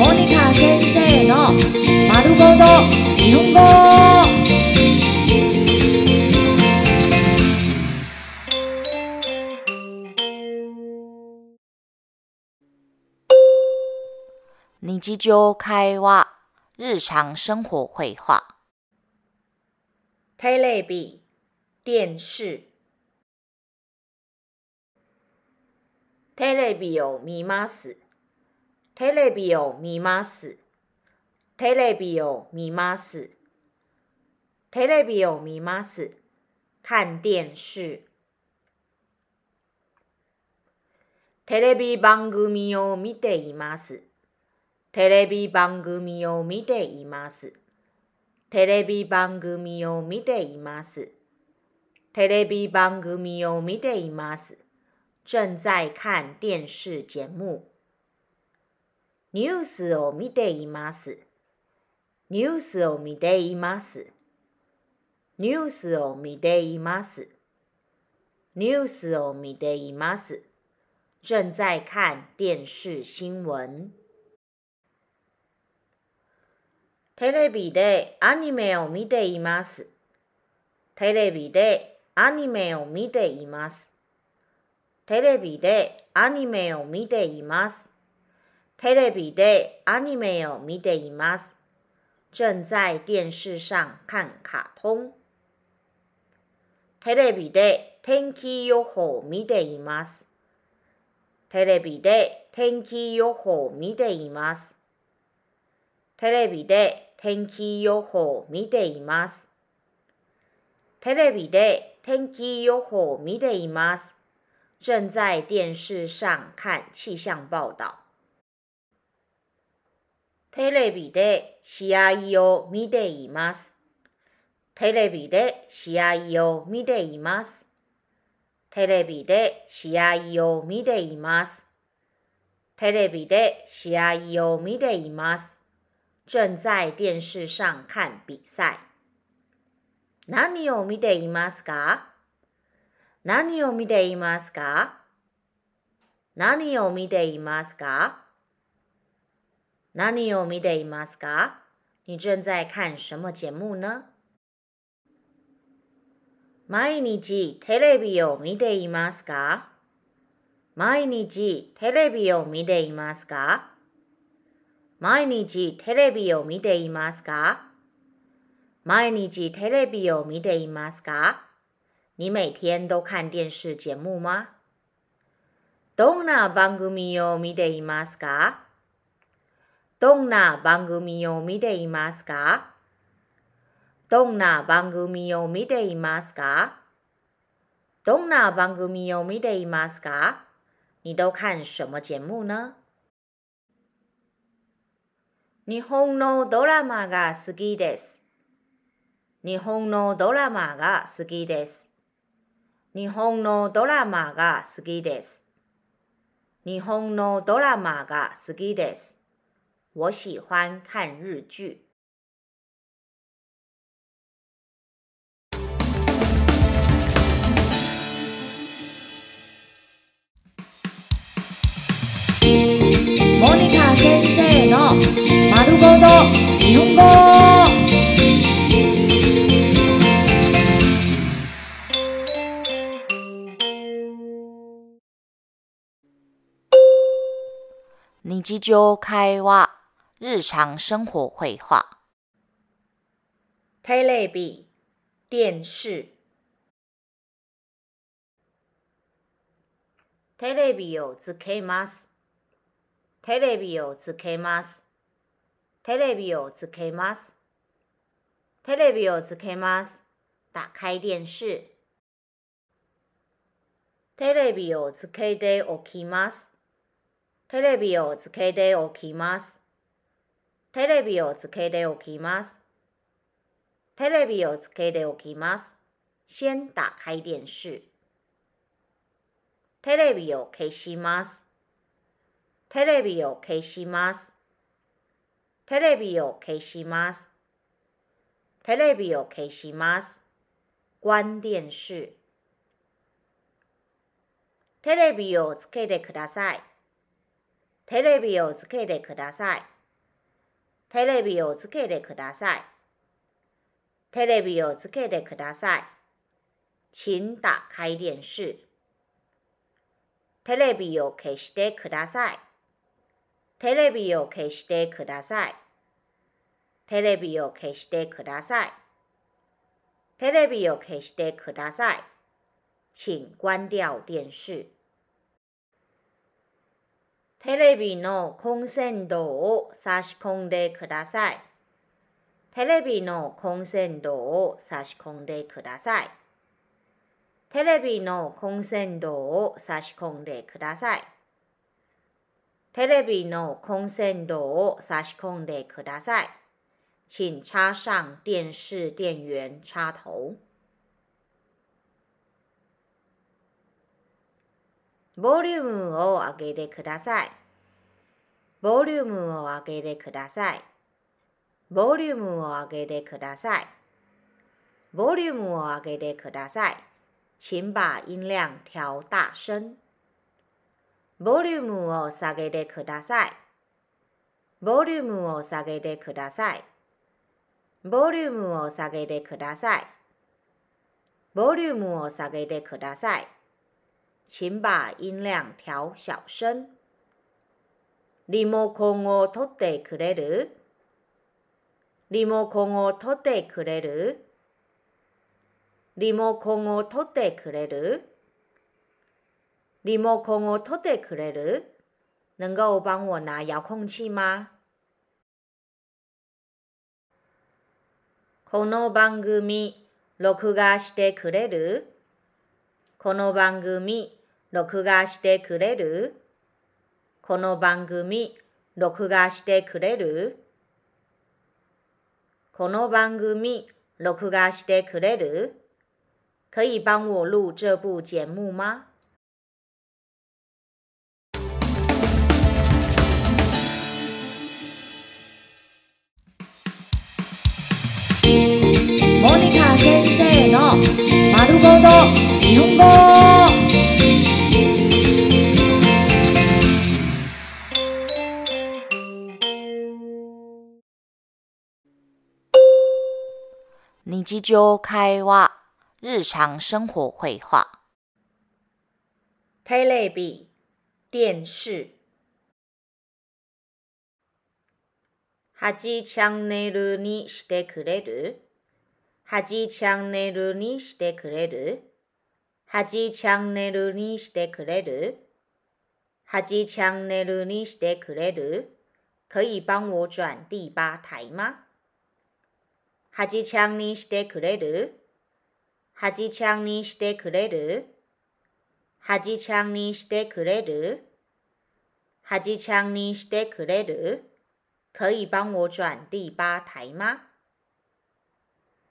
モニカ先生の丸ごと日本語。日常会話、日常生活会話。テレビ、電視。テレビを見ます。 テレビを見ます。テレビを見ます。テレビを見ます。看電視。テレビ番組を見ています。テレビ番組を見ています。テレビ番組を見ています。テレビ番組を見ています。正在看電視節目。ニュースを見ています。ニュースを見ています。ニュースを見ています。ニュースを見ています。正在看電視新聞。テレビでアニメを見ています。テレビでアニメを見ています。テレビでアニメを見ています。テレビでアニメを見ています。正在電視上看卡通。テレビで天気予報を見ています。テレビで天気予報を見ています。テレビで天気予報を見ています。テレビで天気予報を見ています。正在電視上看氣象報道。テレビで試合を見ています。テレビで試合を見ています。テレビで試合を見ています。テレビで試合を見ています。正在電視上看比賽。何を見ていますか？何を見ていますか？何を見ていますか？何を見ていますか？你正在看什麼節目呢？毎日テレビを見ていますか？毎日テレビを見ていますか？毎日テレビを見ていますか？毎日テレビを見ていますか？你每天都看電視節目嗎どんな番組を見ていますか？どんな番組を見ていますか？どんな番組を見ていますか？どんな番組を見ていますか？你都看什麼節目呢？日本のドラマが好きです。日本のドラマが好きです。日本のドラマが好きです。日本のドラマが好きです。我喜歡看日劇。モニカ先生の丸ごと日本語。日常会話、 日常生活会話。テレビ、電視。テレビをつけます。テレビをつけます。テレビをつけます。テレビをつけます。打開電視。テレビをつけておきます。テレビをつけておきます。テレビをつけておきます。テレビをつけておきます。先打開電視。テレビを消します。テレビを消します。テレビを消します。テレビを消します。关電視。テレビをつけてください。テレビをつけてください。テレビをつけてください。テレビをつけてください。请打开电视。テレビを消してください。テレビを消してください。テレビを消してください。テレビを消してください。请关掉電視。テレビのコンセントを差し込んでください。テレビのコンセントを差し込んでください。テレビのコンセントを差し込んでください。テレビのコンセントを差し込んでください。请插上電視電源插頭。ボリュームを上げてください。ボリュームを上げてください。ボリュームを上げてください。ボリュームを上げてください。请把音量调大声。ボリュームを下げてください。ボリュームを下げてください。ボリュームを下げてください。ボリュームを下げてください。请把音量调小声。リモコンを取ってくれるリモコンを取ってくれるリモコンを取ってくれるリモコンを取ってくれる能够帮我拿遥控器吗？この番組録画してくれる？この番組録画してくれる？この番組録画してくれる？この番組録画してくれる？可以帮我录这部节目吗？モニカ先生の丸ごと日本語。日常会話、日常生活会話。テレビ、電視。8チャンネルにしてくれる ?8 チャンネルにしてくれる ?8 チャンネルにしてくれる ?8 チャンネルにしてくれる？可以帮我转第八台吗？8チャンにしてくれる ?8 チャンにしてくれる ?8 チャンにしてくれる ?8 チャンにしてくれる可以帮我转第八台吗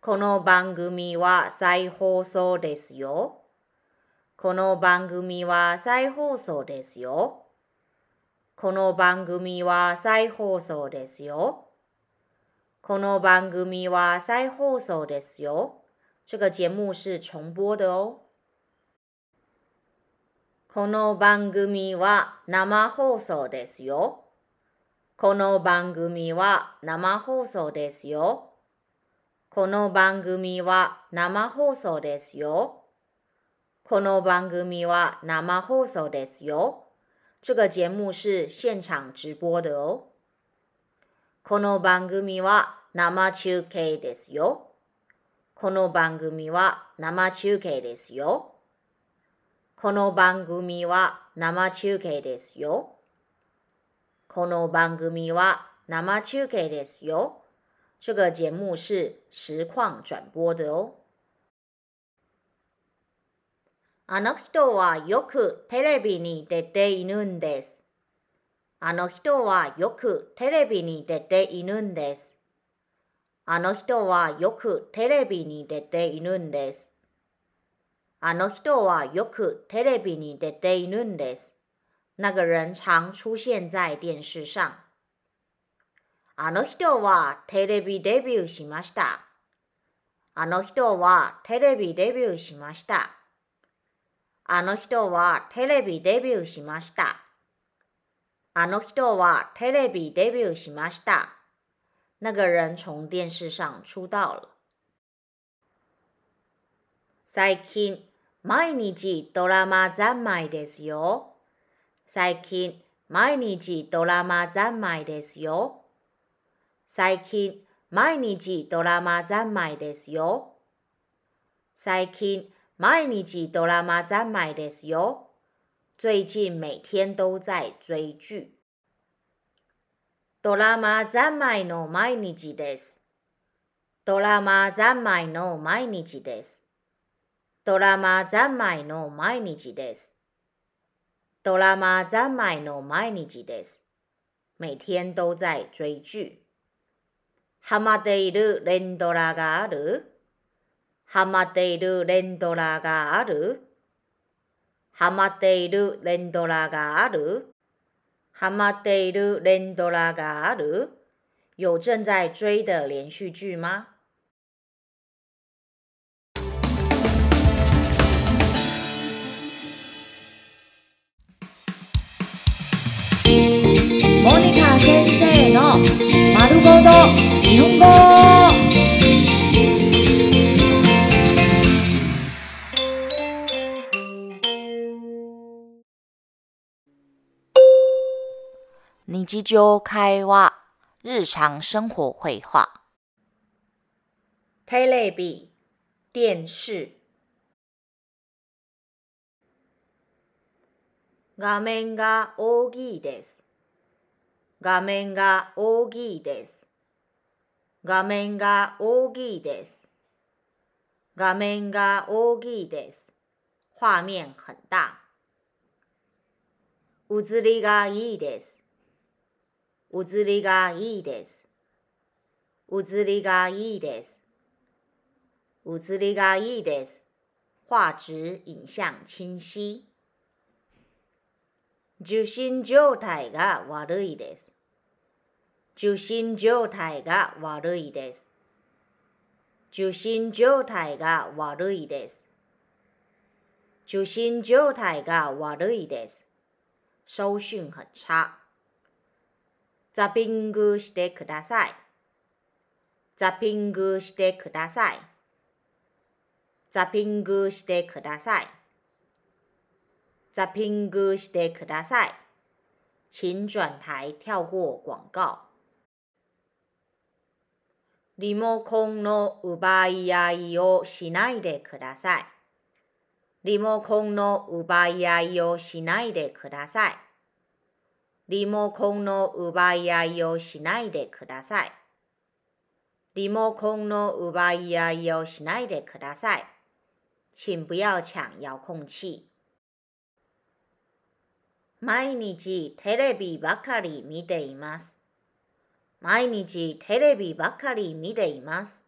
この番組は再放送ですよ。この番組は再放送ですよ。この番組は再放送ですよ。この番組は再放送ですよ。这个节目是重播的哦。この番組は生放送ですよ。この番組は生放送ですよ。この番組は生放送ですよ。この番組は生放送ですよ。这个节目是现场直播的哦。この番組は生中継ですよ。この番組は生中継ですよ。この番組は生中継ですよ。この番組は生中継ですよ。这个节目是实况转播的哦。あの人はよくテレビに出ているんです。あの人はよくテレビに出ているんです。あの人はよくテレビに出ているんです。あの人はよくテレビに出ているんです。那个人常出现在電視上。あの人はテレビデビューしました。あの人はテレビデビューしました。あの人はテレビデビューしました。あの人はテレビデビューしました。那个人从电视上出道了。最近毎日ドラマ三昧ですよ。最近毎日ドラマ三昧ですよ。最近毎日ドラマ三昧ですよ。最近毎日ドラマ三昧ですよ。最近每天都在追剧。ドラマ三昧の毎日です。ドラマ三昧の毎日です。ドラマ三昧の毎日です。ドラマ三昧の毎日です。每天都在追剧。ハマっている連ドラがある？ハマっている連ドラがある？ハマっている連ドラがあるハマっている連ドラがある有正在追的连续剧吗？モニカ先生の丸ごと日本語日常会話日常生活会話テレビ電視画面が大きいです。画面が大きいです。画面が大きいです。画面が大きいです。画面很大。映りがいいです。映りがいいです。映りがいいです。映りがいいです。画質影像清晰。受信状態が悪いです。受信状態が悪いです。受信状態が悪いです。受信状態が悪いです。收訊很差。ザッピングしてください。ザッピングしてください。ザッピングしてください。ザピングしてください。请转台跳过广告。リモコンの奪い合いをしないでください。リモコンの奪い合いをしないでください。リモコンの奪い合いをしないでください。リモコンの奪い合いをしないでください。请不要抢遥控器。毎日テレビばかり見ています。毎日テレビばかり見ています。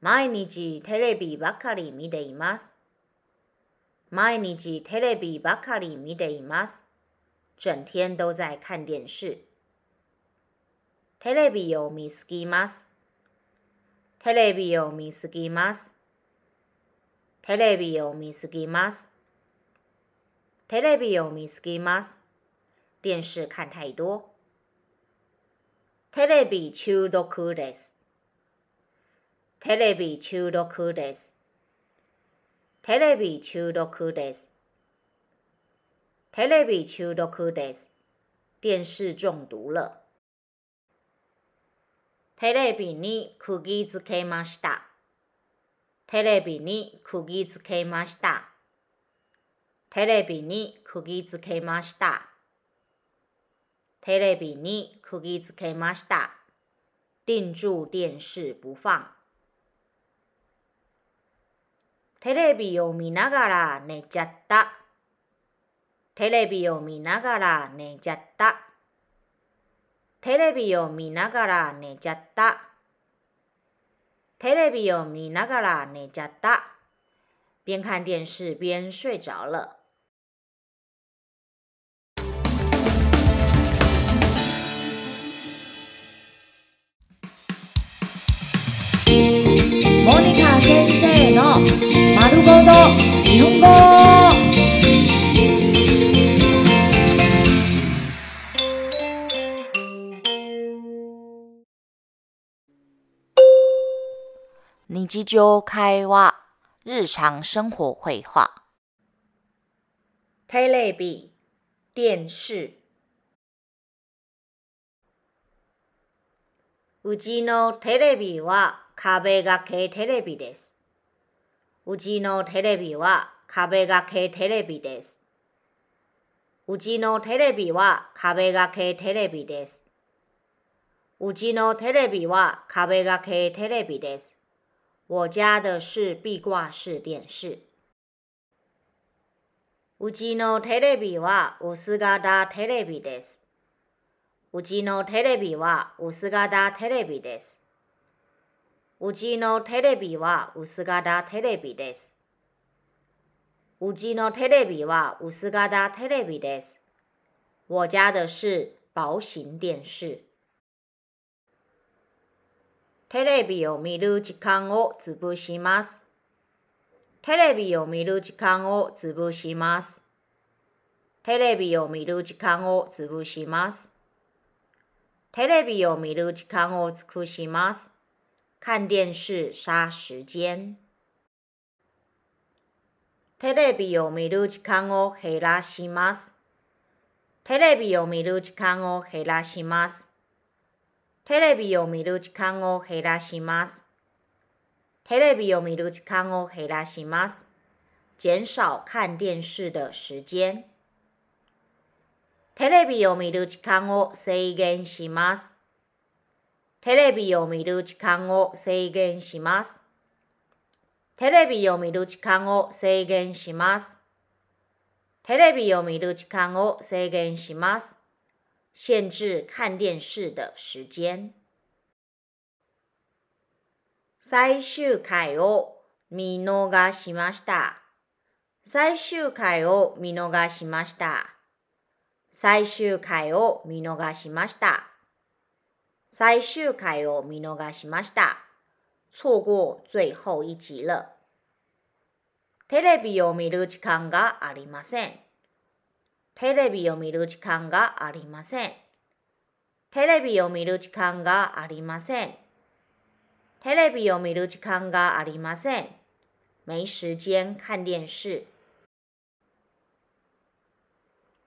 毎日テレビばかり見ています。毎日テレビばかり見ています。整天都在看電視。テレビを見すぎます。テレビを見すぎます。テレビを見すぎます。テレビを見すぎます。電視看太多。テレビ中毒です。テレビ中毒です。テレビ中毒です。テレビ中毒です。電視中毒了。テレビに釘付けました。テレビに釘付けました。テレビに釘付けました。テレビに釘付けました。定住電視不放。テレビを見ながら寝ちゃった。テレビを見ながら寝ちゃった。テレビを見ながら寝ちゃった。テレビを見ながら寝ちゃった。边看电视边睡着了。モニカ先生の丸ごと日本語日常会話、日常生活会話。テレビ、電視。うちのテレビは壁掛けテレビです。うちのテレビは壁掛けテレビです。うちのテレビは壁掛けテレビです。うちのテレビは壁掛けテレビです。我家的是壁挂式電視。うちのテレビは薄型テレビです。うちのテレビは薄型テレビです。うちのテレビは薄型テレビです。うちのテレビは薄型テレビです。我家的是薄型電視。テレビを見る時間を潰します。テレビを見る時間を潰します。テレビを見る時間を潰します。テレビを見る時間を尽くします。看電視殺時間。テレビを見る時間を減らします。テレビを見る時間を減らします。テレビを見る時間を減らします。テレビを見る時間を減らします。減少看電視的時間。テレビを見る時間を制限します。テレビを見る時間を制限します。テレビを見る時間を制限します。テレビを見る時間を制限します。限制看電視的時間。最終回を見逃しました。最終回を見逃しました。最終回を見逃しました。最終回を見逃しました。錯過最後一集了。テレビを見る時間がありません。テレビを見る時間がありません。テレビを見る時間がありません。テレビを見る時間がありません。没時間看電視。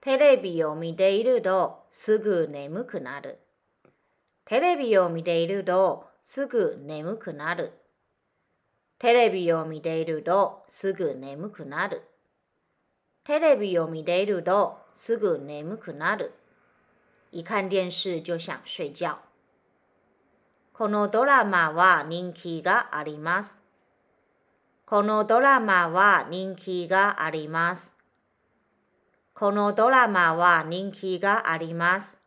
テレビを見ているとすぐ眠くなる。テレビを見ているとすぐ眠くなる。テレビを見ているとすぐ眠くなる。テレビを見ているとすぐ眠くなる。一看電視就想睡覺。このドラマは人気があります。このドラマは人気があります。このドラマは人気があります。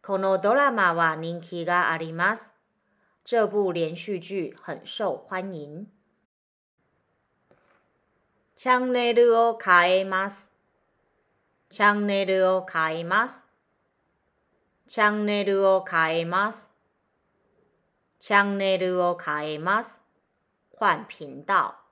このドラマは人気があります。这部連續劇很受歡迎。チャンネルを変えます。チャンネルを変えます。チャンネルを変えます。チャンネルを変えます。换频道。